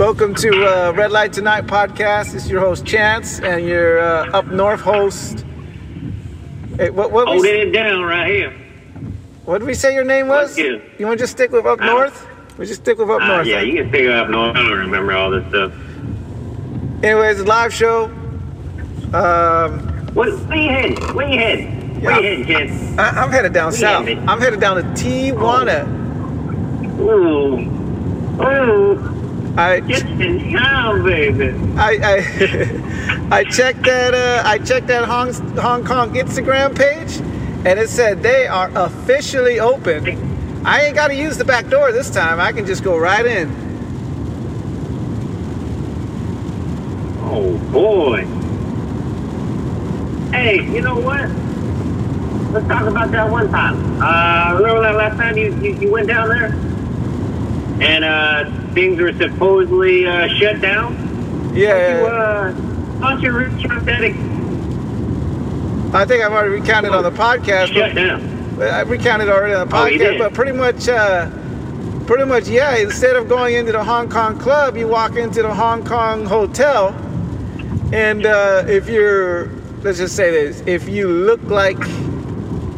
Welcome to uh, Red Light Tonight podcast. It's your host Chance and your uh, up north host. Hey, what what we, it down right here. what did we say your name was? Thank you. You want to just stick with up north? We just stick with up Uh, north. yeah, you can stick with up north. I don't remember all this stuff. Anyways, live show. Um, What, where you heading? Where you heading? Where Yeah. you heading, Chance? I, I'm headed down We south. I'm headed down to Tijuana. Ooh. Ooh. I Just in town, baby. I I, I checked that uh, I checked that Hong Hong Kong Instagram page, and it said they are officially open. I ain't got to use the back door this time. I can just go right in. Oh, boy. Hey, you know what? Let's talk about that one time. Uh, remember that last time you, you, you went down there? And uh, things were supposedly uh, shut down? Yeah, uh, thought you recount that ex- I think I've already recounted on the podcast. shut down? I recounted already on the Oh, podcast, did? but pretty much, uh, pretty much, yeah. Instead of going into the Hong Kong club, you walk into the Hong Kong hotel, and uh, if you're, let's just say this, if you look like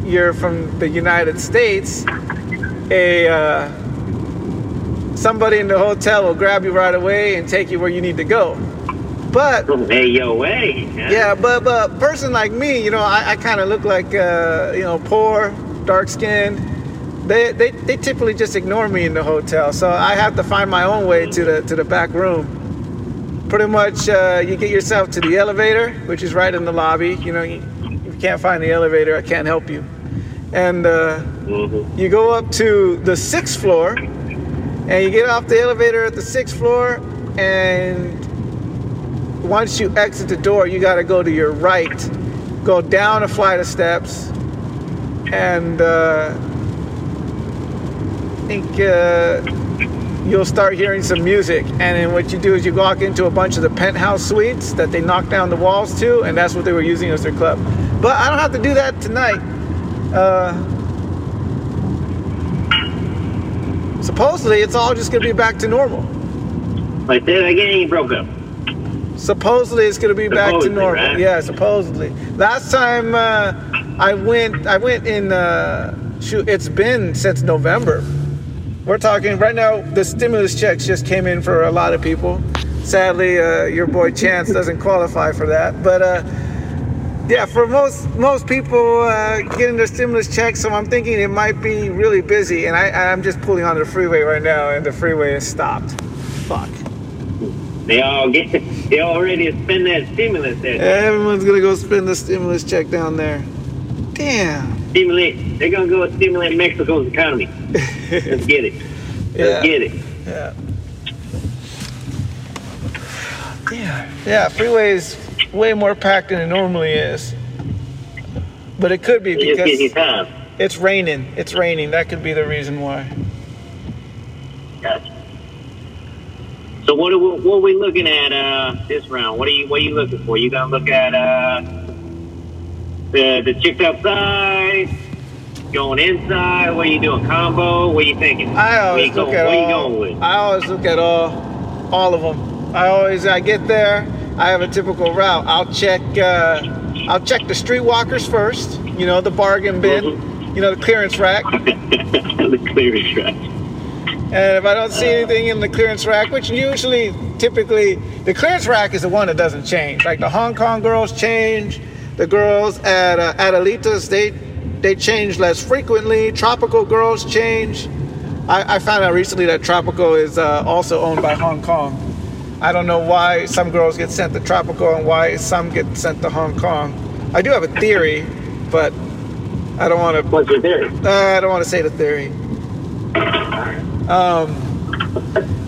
you're from the United States, a uh, somebody in the hotel will grab you right away and take you where you need to go. But Hey, yo, hey. yeah, but but a person like me, you know, I, I kind of look like uh, you know poor, dark skinned. They, they they typically just ignore me in the hotel, so I have to find my own way to the to the back room. Pretty much, uh, you get yourself to the elevator, which is right in the lobby. You know, you, you can't find the elevator, I can't help you. And uh, Mhm. you go up to the sixth floor, and you get off the elevator at the sixth floor, and once you exit the door, you got to go to your right, go down a flight of steps, and uh, I think uh, you'll start hearing some music. And then what you do is you walk into a bunch of the penthouse suites that they knock down the walls to, and that's what they were using as their club. But I don't have to do that tonight. Uh, supposedly, it's all just gonna be back to normal. Like that again, you broke up. Supposedly it's gonna be back to normal. right? Yeah, supposedly. Last time uh, I went, I went in. Uh, shoot, it's been since November. We're talking right now. The stimulus checks just came in for a lot of people. Sadly, uh, your boy Chance doesn't qualify for that. But uh, yeah, for most most people uh, getting their stimulus checks, so I'm thinking it might be really busy. And I, I'm just pulling onto the freeway right now, and the freeway is stopped. Fuck. They all get, they all ready to spend that stimulus there. Everyone's gonna go spend the stimulus check down there. Damn. Stimulate, they're gonna go stimulate Mexico's economy. Let's get it. Let's get it. Yeah. Yeah. Yeah. Freeway's way more packed than it normally is. But it could be because it's raining. It's raining. That could be the reason why. Gotcha. So what are we, what are we looking at uh, this round? What are you what are you looking for? You gonna look at uh, the the chicks outside, going inside? What are you doing? Combo? What are you thinking? I always look going, at what all. are you going with? I always look at all, all of them. I always I get there. I have a typical route. I'll check. Uh, I'll check the streetwalkers first. You know the bargain bin. Mm-hmm. You know the clearance rack. the clearance track. And if I don't see anything in the clearance rack, which usually, typically, the clearance rack is the one that doesn't change. Like the Hong Kong girls change, the girls at uh, at Adelitas they they change less frequently. Tropical girls change. I, I found out recently that Tropical is uh, also owned by Hong Kong. I don't know why some girls get sent to Tropical and why some get sent to Hong Kong. I do have a theory, but I don't want to. What's your theory? Uh, I don't want to say the theory. Um.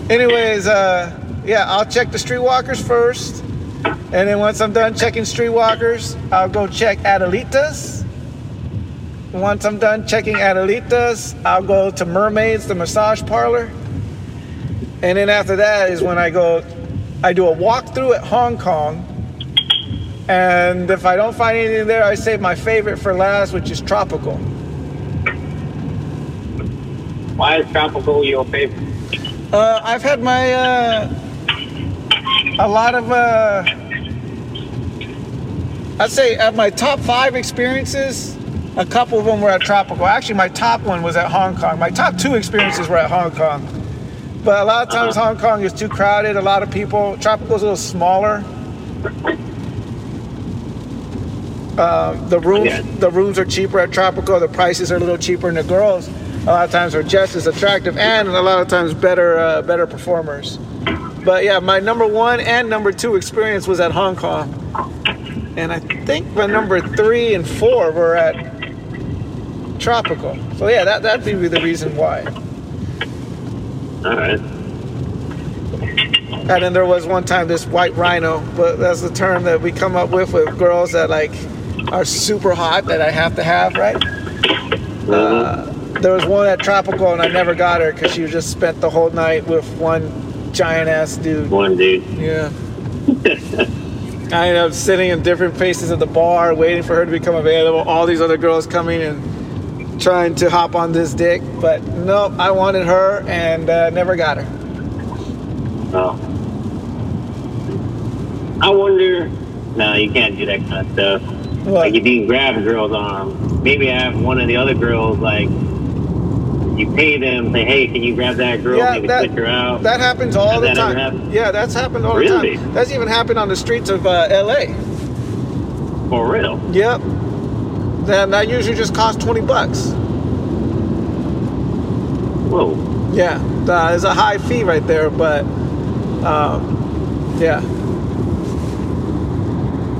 Anyways, uh, yeah, I'll check the streetwalkers first, and then once I'm done checking streetwalkers, I'll go check Adelitas. Once I'm done checking Adelitas, I'll go to Mermaids, the massage parlor, and then after that is when I go. I do a walkthrough at Hong Kong, and if I don't find anything there, I save my favorite for last, which is Tropical. Why is tropical your favorite? Uh, I've had my uh, a lot of uh I'd say at my top five experiences, a couple of them were at Tropical. Actually, my top one was at Hong Kong. My top two experiences were at Hong Kong. But a lot of times Uh-huh. Hong Kong is too crowded. A lot of people. Tropical's a little smaller. Um, the rooms, Yeah. the rooms are cheaper at Tropical. The prices are a little cheaper, and the girls, a lot of times, are just as attractive, and a lot of times better, uh, better performers. But yeah, my number one and number two experience was at Hong Kong, and I think my number three and four were at Tropical. So yeah, that that'd be the reason why. All right. And then there was one time this white rhino, but that's the term that we come up with with girls that like are super hot that I have to have, right? Uh, there was one at Tropical and I never got her because she just spent the whole night with one giant ass dude. One dude. Yeah. I ended up sitting in different places at the bar, waiting for her to become available. All these other girls coming and trying to hop on this dick, but nope, I wanted her and uh, never got her. Oh. I wonder. No, you can't do that kind of stuff. What? Like if you can grab a girl's arm, maybe I have one of the other girls like you pay them, say, hey, can you grab that girl? Yeah, maybe that- her out. That happens all Has the time. Yeah, that's happened all Really? the time. That's even happened on the streets of uh, LA. For real. Yep. Then that usually just costs 20 bucks. Whoa. Yeah, uh, there's a high fee right there, but um, yeah.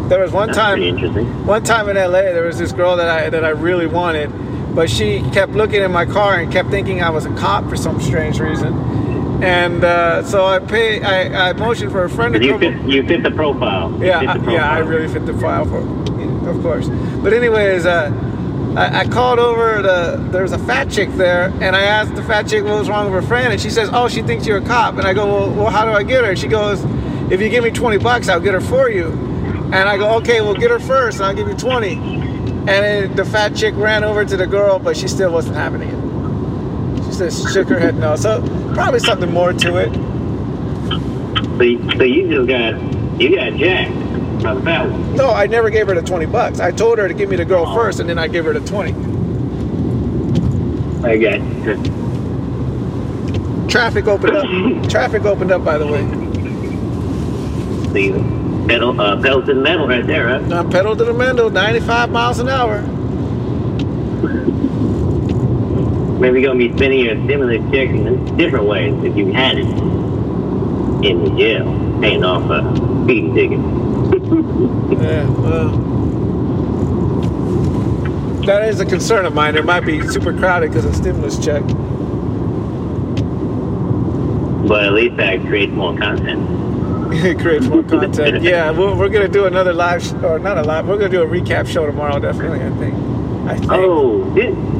There was one That's time. One time in LA, there was this girl that I that I really wanted, but she kept looking in my car and kept thinking I was a cop for some strange reason. And uh, so I pay. I, I motioned for a friend to you come. fit, you fit the profile. You Yeah, fit the I, yeah, I really fit the file for, of course. But anyways, uh, I, I called over the. There's a fat chick there, and I asked the fat chick what was wrong with her friend, and she says, "Oh, she thinks you're a cop." And I go, "Well, well how do I get her?" She goes, "If you give me 20 bucks, I'll get her for you." And I go, "Okay, well, get her first, and I'll give you 20." And then the fat chick ran over to the girl, but she still wasn't having it. She just shook her head no. So probably something more to it. So you, so you just got you got jacked the one. No, I never gave her the 20 bucks. I told her to give me the girl first, and then I gave her the 20. I got you. Traffic opened up. Traffic opened up, by the way. See, pedal, uh, pedal to the metal right there, right? Now pedal to the metal, 95 miles an hour. Maybe you're gonna be spending your stimulus check in different ways if you had it in the jail, paying off a speeding ticket. Yeah, well. That is a concern of mine. It might be super crowded because of stimulus check. But at least that creates more content. it creates more content. Yeah, we're, we're gonna do another live, sh- or not a live. We're gonna do a recap show tomorrow, definitely. I think. I think. Oh,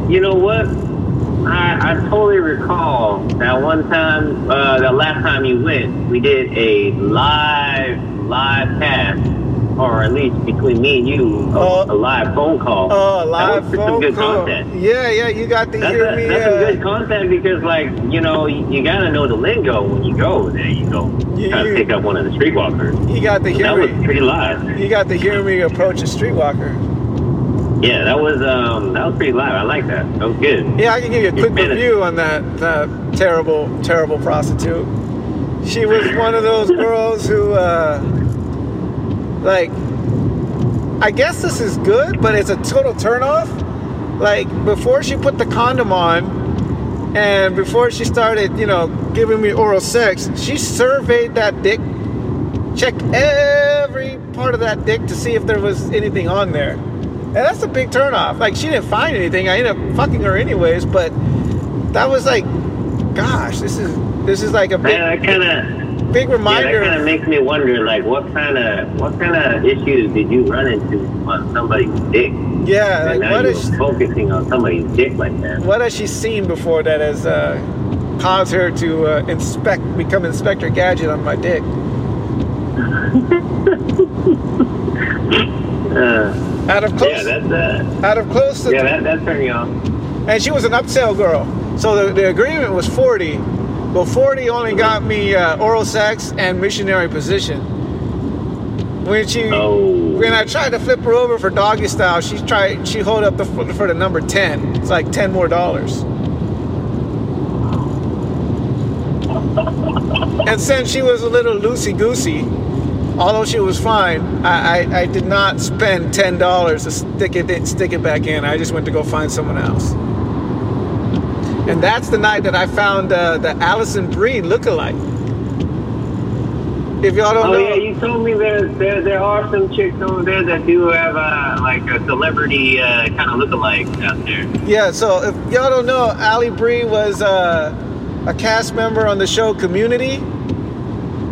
you know what? I, I totally recall that one time, uh, the last time you went, we did a live, live cast, or at least between me and you, a, Oh. a live phone call. Oh, That live was some good call. content. Yeah, yeah, you got to That's, hear a, me. that's some uh, good content because, like, you know, you, you gotta know the lingo when you go there. You go You- try to pick up one of the streetwalkers. you got to That hear was me. pretty live. You got to hear me approach a streetwalker. Yeah, that was um, that was pretty live. I like that. That was good. Yeah, I can give you a quick review on that, that terrible, terrible prostitute. She was one of those girls who, uh, like, I guess this is good, but it's a total turnoff. Like, before she put the condom on and before she started, you know, giving me oral sex, she surveyed that dick, checked every part of that dick to see if there was anything on there. And that's a big turnoff. Like she didn't find anything. I ended up fucking her anyways, but that was like, gosh, this is this is like a big Man, that kind of big Yeah, reminder. that kind of makes me wonder, like, what kind of what kind of issues did you run into on somebody's dick? yeah, and like what is focusing on somebody's dick like that. what has she seen before that has uh, caused her to uh, inspect, become Inspector Gadget on my dick? Uh, Out of close, yeah, that's uh, out of close to yeah, that that turned you on. and she was an upsell girl. So the, the agreement was 40, Well, 40 only got me uh, oral sex and missionary position. When she, Oh. when I tried to flip her over for doggy style, she tried, she hold up the for, for the number 10. It's like 10 more dollars. And since she was a little loosey goosey, although she was fine, I, I, I did not spend ten dollars to stick it stick it back in. I just went to go find someone else. And that's the night that I found uh, the Alison Brie lookalike. If y'all don't Oh know, yeah, you told me there there there are some chicks over there that do have uh, like a celebrity uh, kind of lookalike out there. Yeah, so if y'all don't know, Ali Bree was uh, a cast member on the show Community,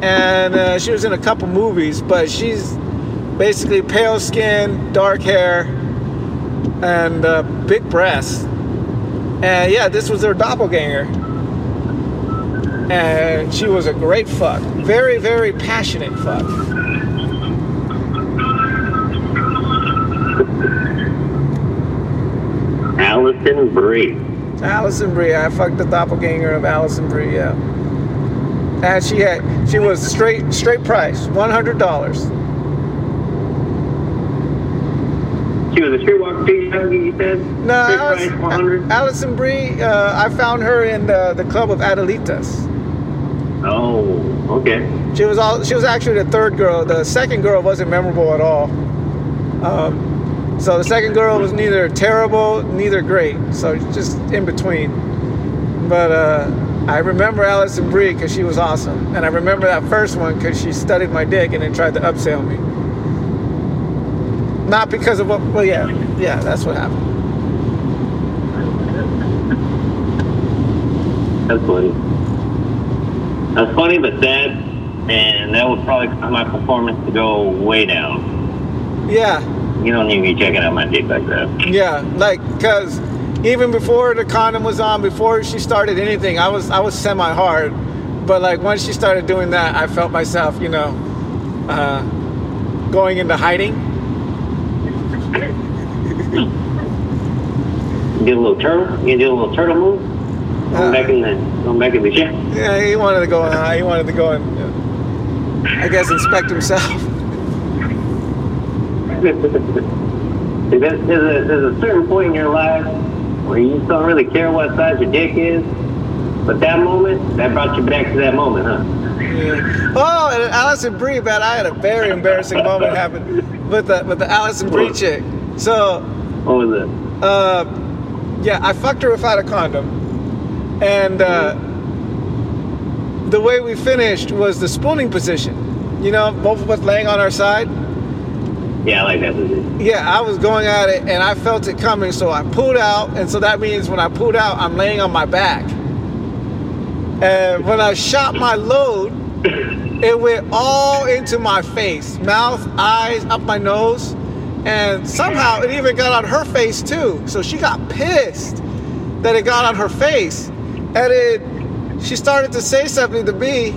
and uh, she was in a couple movies. But she's basically pale skin, dark hair, and uh, big breasts. And yeah, this was her doppelganger. And she was a great fuck, very, very passionate fuck. Alison Brie. Alison Brie. I fucked the doppelganger of Alison Brie. Yeah. And she had she was straight straight price, one hundred dollars. She was a streetwalker too, young, you said? No, price, Alison Brie. Uh, I found her in the, the club of Adelitas. Oh, okay. She was all. She was actually the third girl. The second girl wasn't memorable at all. Um, so the second girl was neither terrible, neither great. So just in between. But uh, I remember Alison Brie because she was awesome, and I remember that first one because she studied my dick and then tried to upsell me. Not because of what. Well, yeah, yeah, that's what happened. That's funny. That's funny but sad, and that would probably cause my performance to go way down. Yeah, You don't need me checking out my dick like that. Yeah, like because even before the condom was on, before she started anything, I was I was semi hard, but like once she started doing that, I felt myself, you know, uh, going into hiding. Did a little turtle. You did a little turtle move. Uh, Going back in the going back in the ship. Yeah, he wanted to go. Uh, he wanted to go and, uh, I guess, inspect himself. See, there's, a, there's a certain point in your life where you just don't really care what size your dick is, but that moment, that brought you back to that moment, huh? Yeah. Oh, and Alison Brie, man, I had a very embarrassing moment happen with the with the Alison Brie chick. So What was it? uh, yeah, I fucked her without a condom, and uh, the way we finished was the spooning position. You know, both of us laying on our side. Yeah, I like that position. Yeah, I was going at it, and I felt it coming, so I pulled out, and so that means when I pulled out, I'm laying on my back. And when I shot my load, it went all into my face, mouth, eyes, up my nose, and somehow it even got on her face too. So she got pissed that it got on her face, and it. She started to say something to me,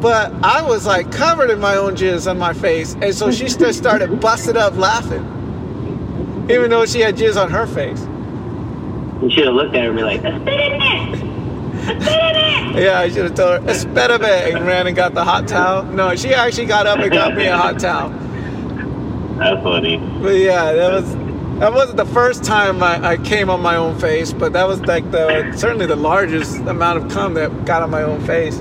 but I was like covered in my own jizz on my face, and so she just started busting up laughing, even though she had jizz on her face. You should have looked at her and be like, "Spit in there! Spit in there!" Yeah, I should have told her, Espérame, and ran and got the hot towel. No, she actually got up and got me a hot towel. That's funny. But yeah, that was that wasn't the first time I, I came on my own face, but that was like the certainly the largest amount of cum that got on my own face.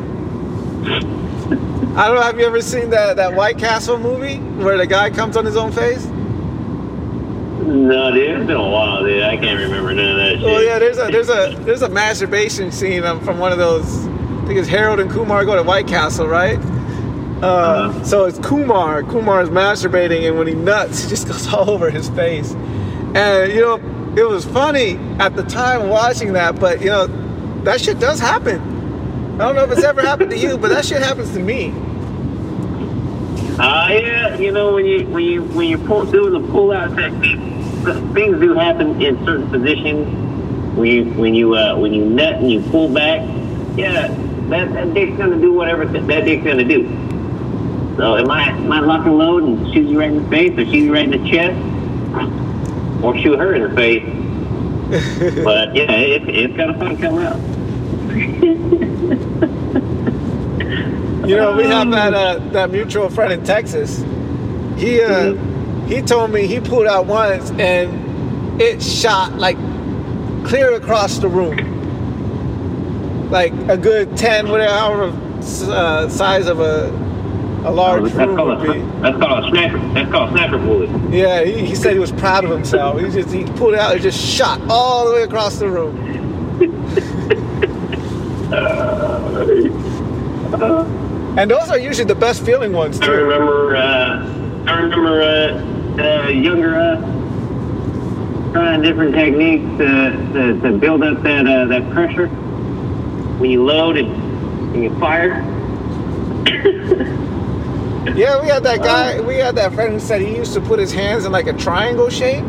I don't know. Have you ever seen that that White Castle movie where the guy comes on his own face? No, dude, it's been a while, dude. I can't remember none of that shit. Oh yeah, there's a there's a there's a masturbation scene um, from one of those. I think it's Harold and Kumar go to White Castle, right? Uh. So it's Kumar. Kumar is masturbating, and when he nuts, he just goes all over his face. And you know, it was funny at the time watching that, but you know, that shit does happen. I don't know if it's ever happened to you, but that shit happens to me. Uh, yeah, you know when you when you when you pull do the pull out technique, things do happen in certain positions. When you when you uh, when you nut and you pull back, yeah, that, that dick's gonna do whatever th- that dick's gonna do. So it might might lock and load and shoot you right in the face, or shoot you right in the chest, or shoot her in the face. but yeah, it, it's kind of fun coming out. You know, we have that uh, that mutual friend in Texas. He uh, he told me he pulled out once and it shot like clear across the room, like a good ten, whatever uh, size of a a large that's, room called would a, be. that's called a snapper. That's called a snapper bullet. Yeah, he, he said he was proud of himself. He just he pulled it out and just shot all the way across the room. and those are usually the best feeling ones Too. I remember, uh, I remember uh, uh, younger us trying different techniques to, to, to build up that uh, that pressure when you load and, and you fire. Yeah, we had that guy. We had that friend who said he used to put his hands in like a triangle shape.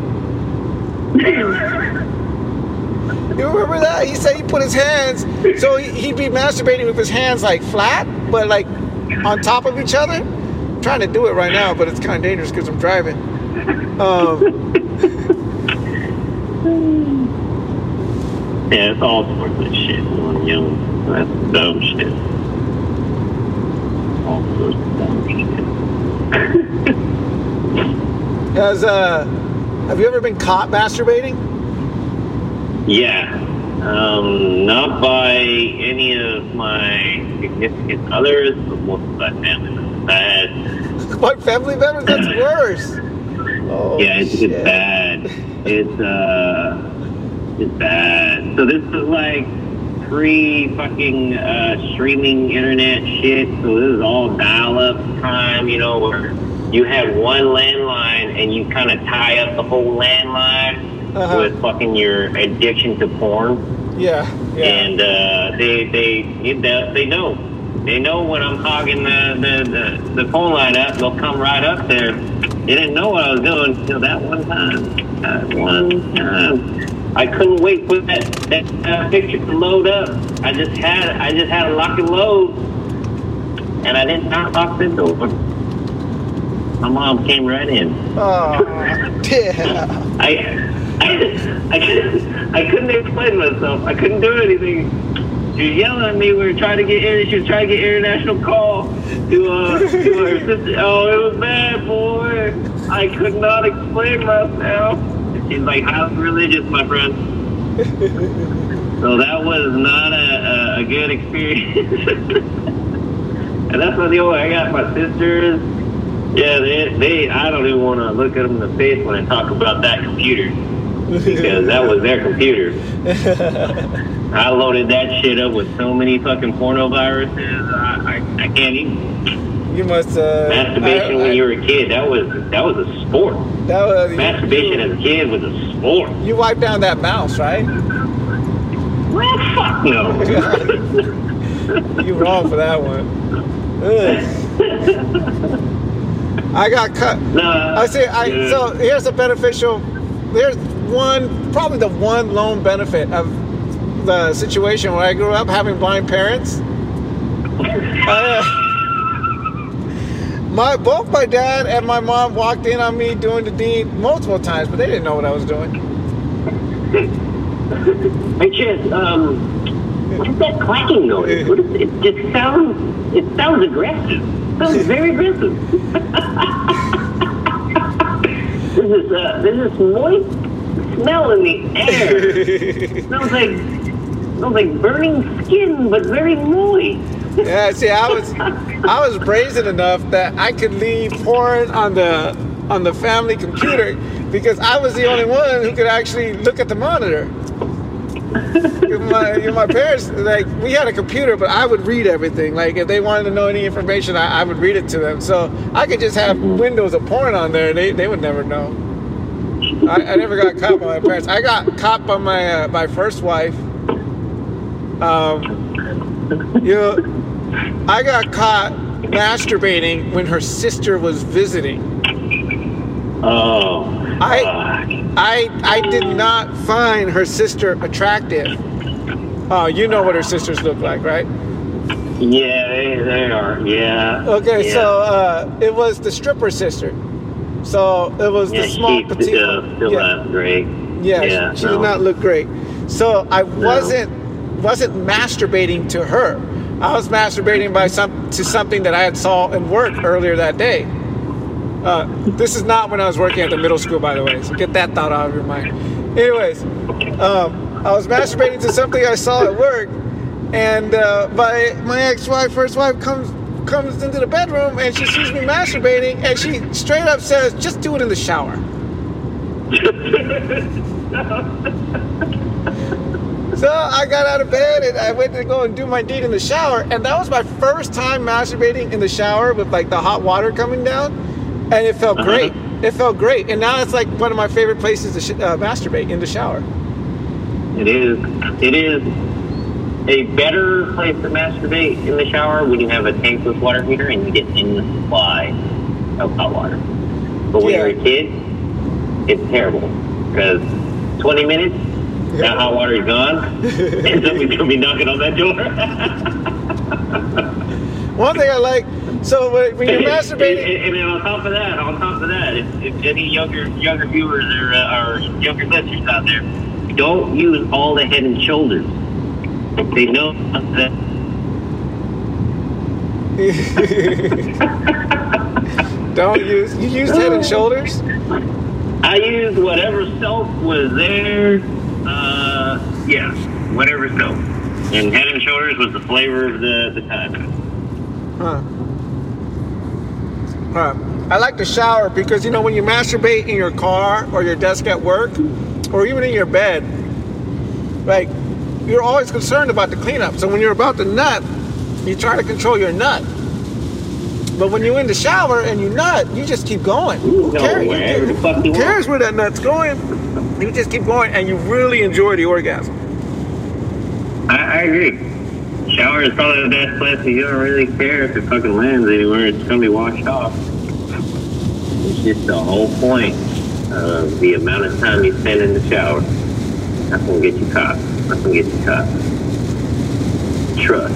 You remember that? He said he put his hands, so he- he'd be masturbating with his hands like flat, but like on top of each other. I'm trying to do it right now, but it's kind of dangerous because I'm driving. Um, Yeah, it's all sorts of shit young. That's dumb shit. All sorts of dumb shit. Has uh, have you ever been caught masturbating? Yeah. Um, not by any of my significant others, but most of my family members. Bad. What family members? That's worse. Oh, yeah, it's, it's bad. It's uh, it's bad. So this is like pre fucking uh, streaming internet shit. So this is all dial up time, you know, where you have one landline and you kind of tie up the whole landline Uh-huh. with fucking your addiction to porn. Yeah, yeah. and uh, they they they they know they know when I'm hogging the the, the, the phone line up, they'll come right up there. They didn't know what I was doing until that one time. That one time, I couldn't wait for that that uh, picture to load up. I just had I just had to lock and load, and I did not lock the door. My mom came right in. oh, damn. I, I, I, couldn't- I couldn't explain myself. I couldn't do anything. She was yelling at me. We were trying to get in. She was trying to get international call to uh to her sister. Oh, it was bad, boy. I could not explain myself. She's like, "How's religious, my friend?" So that was not a, a, a good experience. and that's not the only. I got my sisters. Yeah, they, they. I don't even want to look at them in the face when I talk about that computer because that was their computer. I loaded that shit up with so many fucking porno viruses. I, I, I can't even. You must. Uh, Masturbation I- I- when you were a kid, that was that was a sport. That was, Masturbation you, as a kid was a sport. you wiped down that mouse, right? Well, fuck no. you wrong for that one. I got cut. Nah, I see. I yeah. so here's a beneficial. There's one, probably the one lone benefit of the situation where I grew up having blind parents. Uh, my both my dad and my mom walked in on me doing the deed multiple times, but they didn't know what I was doing. Hey, Chance, um, what is that clacking noise? What is, it just sounds, it sounds aggressive. Sounds very there's this, uh, there's this moist smell in the air. It smells like, smells like burning skin, but very moist. Yeah, see, I was I was brazen enough that I could leave porn on the on the family computer because I was the only one who could actually look at the monitor. My, my parents, like, we had a computer, but I would read everything. Like, if they wanted to know any information, I, I would read it to them. So I could just have windows of porn on there, and they, they would never know. I, I never got caught by my parents. I got caught by my uh, my first wife. Um, you know, I got caught masturbating when her sister was visiting. Oh, I-. I I did not find her sister attractive. Oh, you know what her sisters look like, right? Yeah, they, they are. Yeah. Okay, yeah. so uh, it was the stripper sister. So it was yeah, the small she petite. still, still yeah, not great. yeah, yeah, she, she no. did not look great. So I wasn't wasn't masturbating to her. I was masturbating by some to something that I had saw in work earlier that day. Uh, this is not when I was working at the middle school, by the way. So get that thought out of your mind. Anyways, um, I was masturbating to something I saw at work, and uh, my my ex-wife, first wife, comes comes into the bedroom and she sees me masturbating, and she straight up says, "Just do it in the shower." So I got out of bed and I went to go and do my deed in the shower, and that was my first time masturbating in the shower with like the hot water coming down, and it felt Uh-huh. great. It felt great, and now it's like one of my favorite places to sh- uh, masturbate in the shower. It is. It is a better place to masturbate in the shower when you have a tankless water heater and you get endless supply of hot water. But when Yeah. you're a kid, it's terrible because 20 minutes, that hot water is gone, and somebody's gonna be knocking on that door. One thing I like, so when you're and, masturbating, and then on top of that, on top of that, if, if any younger younger viewers or, uh, or younger listeners out there, don't use all the head and shoulders. They know that don't use you use Head and Shoulders. I used whatever soap was there. Uh, yeah, whatever soap. And Head and Shoulders was the flavor of the the time. Huh. Huh. I like to shower because you know when you masturbate in your car or your desk at work or even in your bed, like you're always concerned about the cleanup. So when you're about to nut, you try to control your nut. But when you're in the shower and you nut, you just keep going. Who Go cares? fuck you Who cares where that nut's going? You just keep going and you really enjoy the orgasm. I, I agree. Shower is probably the best place. You don't really care if it fucking lands anywhere. It's gonna be washed off. It's just the whole point of the amount of time you spend in the shower. That's gonna get you caught. That's gonna get you caught. Trust.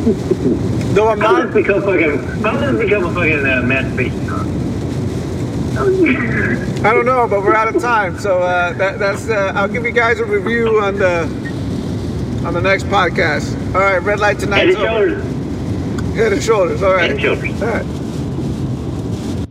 Though I'm How not does this become fucking? How does become a fucking uh, masturbation? I don't know, but we're out of time. So uh, that, that's. Uh, I'll give you guys a review on the on the next podcast. All right, red light tonight. Head and shoulders. Head and shoulders. All right. Head and shoulders. All right.